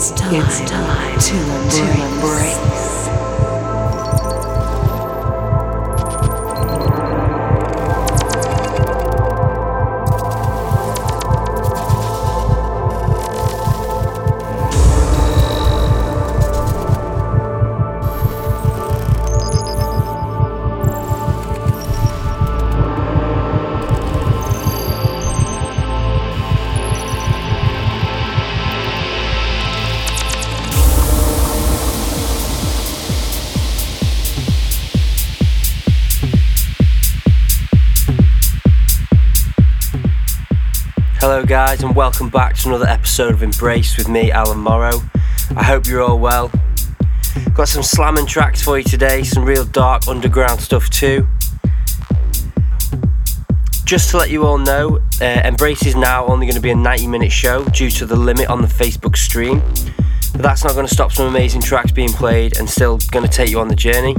It's time, it's time. To embrace. Guys, and welcome back to another episode of Embrace with me, Alan Morrow. I hope you're all well. Got some slamming tracks for you today, some real dark underground stuff too. Just to let you all know, uh, Embrace is now only going to be a 90 minute show due to the limit on the Facebook stream. But that's not going to stop some amazing tracks being played and still going to take you on the journey.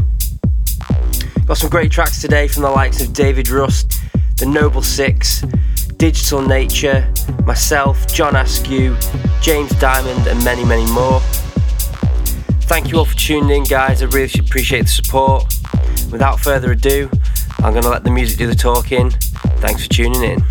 Got some great tracks today from the likes of David Rust, The Noble Six, Digital Nature, myself, John Askew, James Diamond, and many, many more. Thank you all for tuning in, guys. I really appreciate the support. Without further ado, I'm going to let the music do the talking. Thanks for tuning in.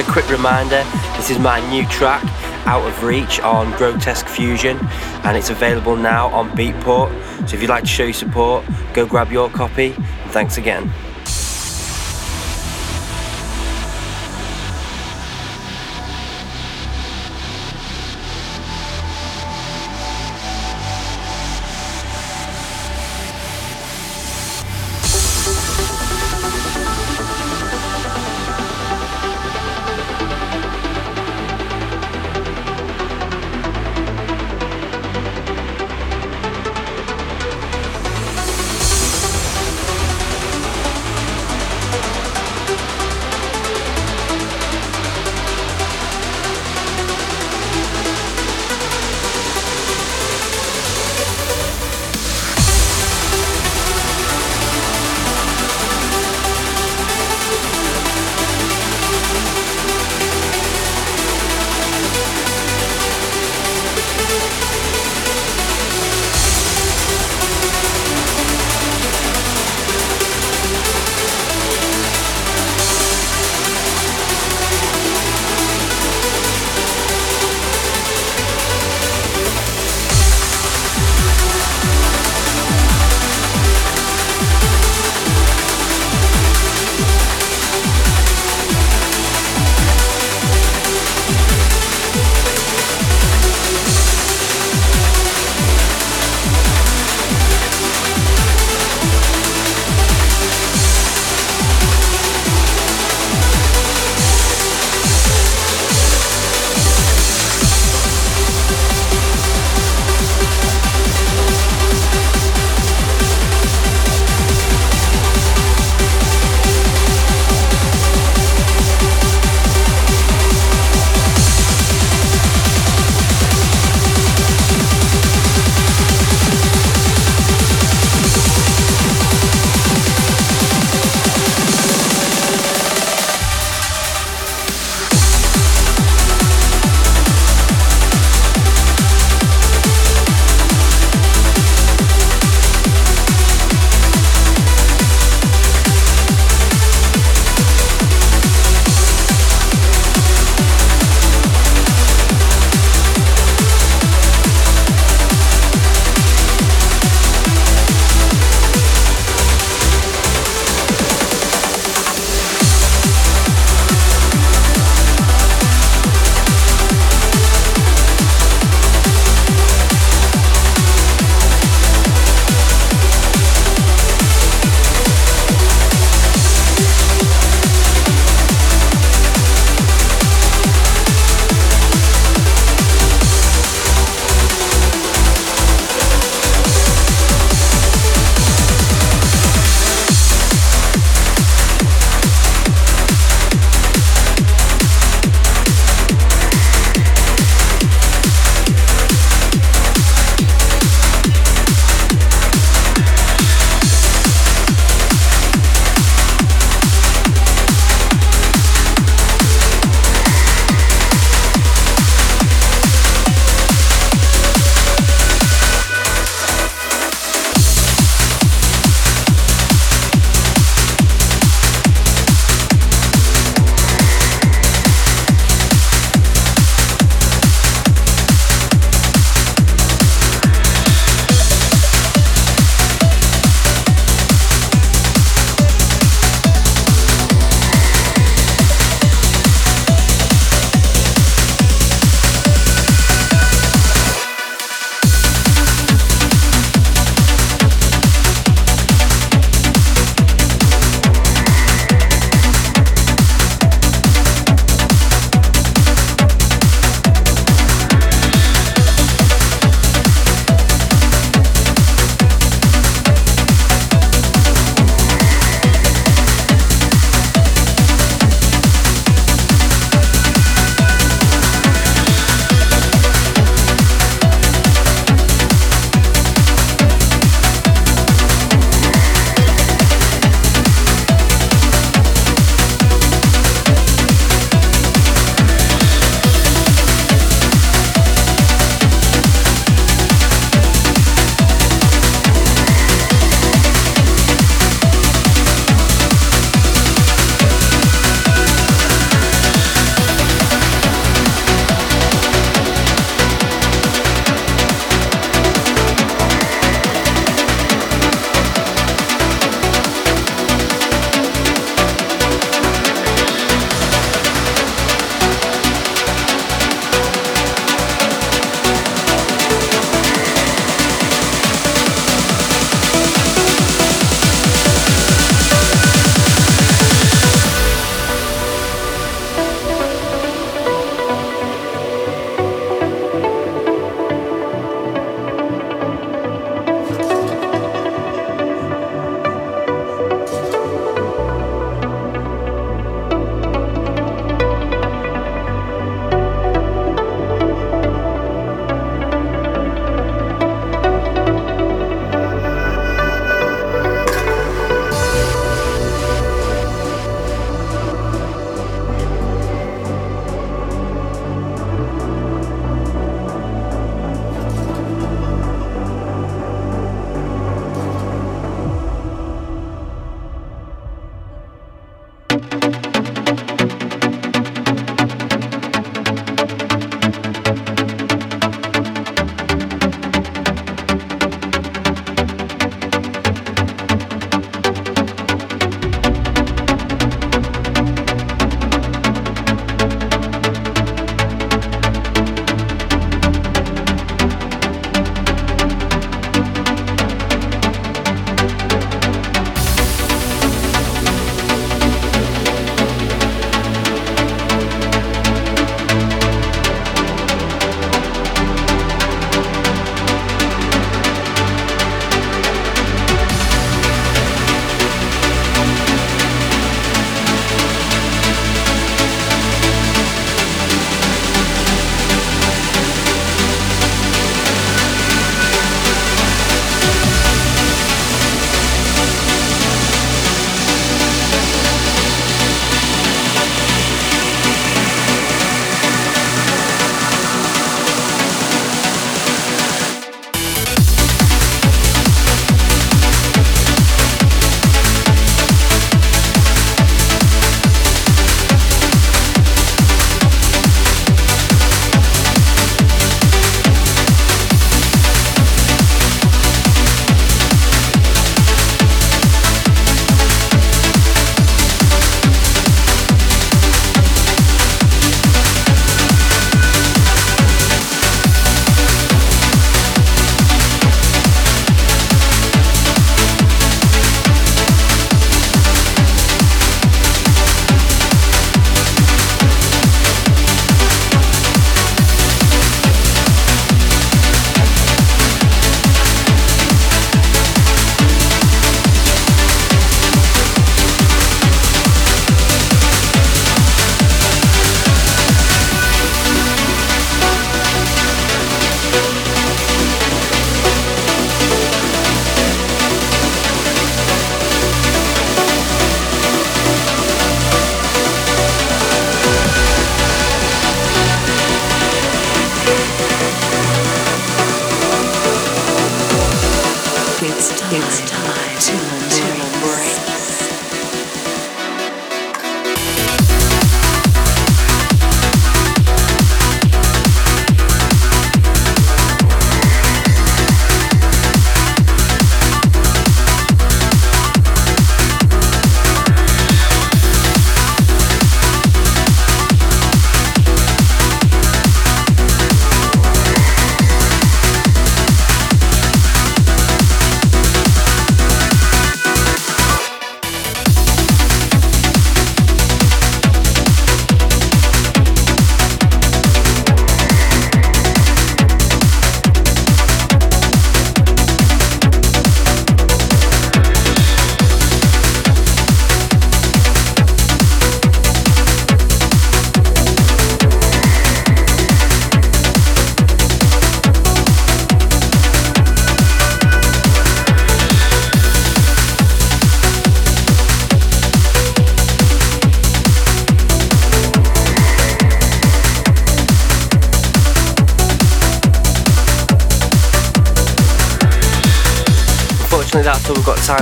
A quick reminder this is my new track, Out of Reach, on Grotesque Fusion, and it's available now on Beatport. So if you'd like to show your support, go grab your copy. Thanks again.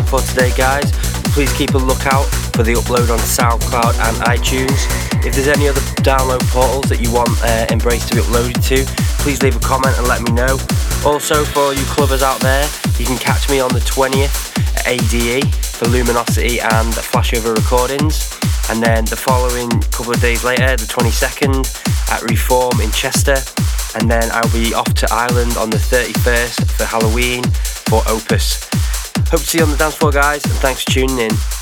For today, guys. Please keep a lookout for the upload on SoundCloud and iTunes. If there's any other download portals that you want uh, Embrace to be uploaded to, please leave a comment and let me know. Also, for you clubbers out there, you can catch me on the 20th at ADE for Luminosity and Flashover Recordings. And then the following couple of days later, the 22nd, at Reform in Chester. And then I'll be off to Ireland on the 31st for Halloween for Opus. Hope to see you on the dance floor, guys, and thanks for tuning in.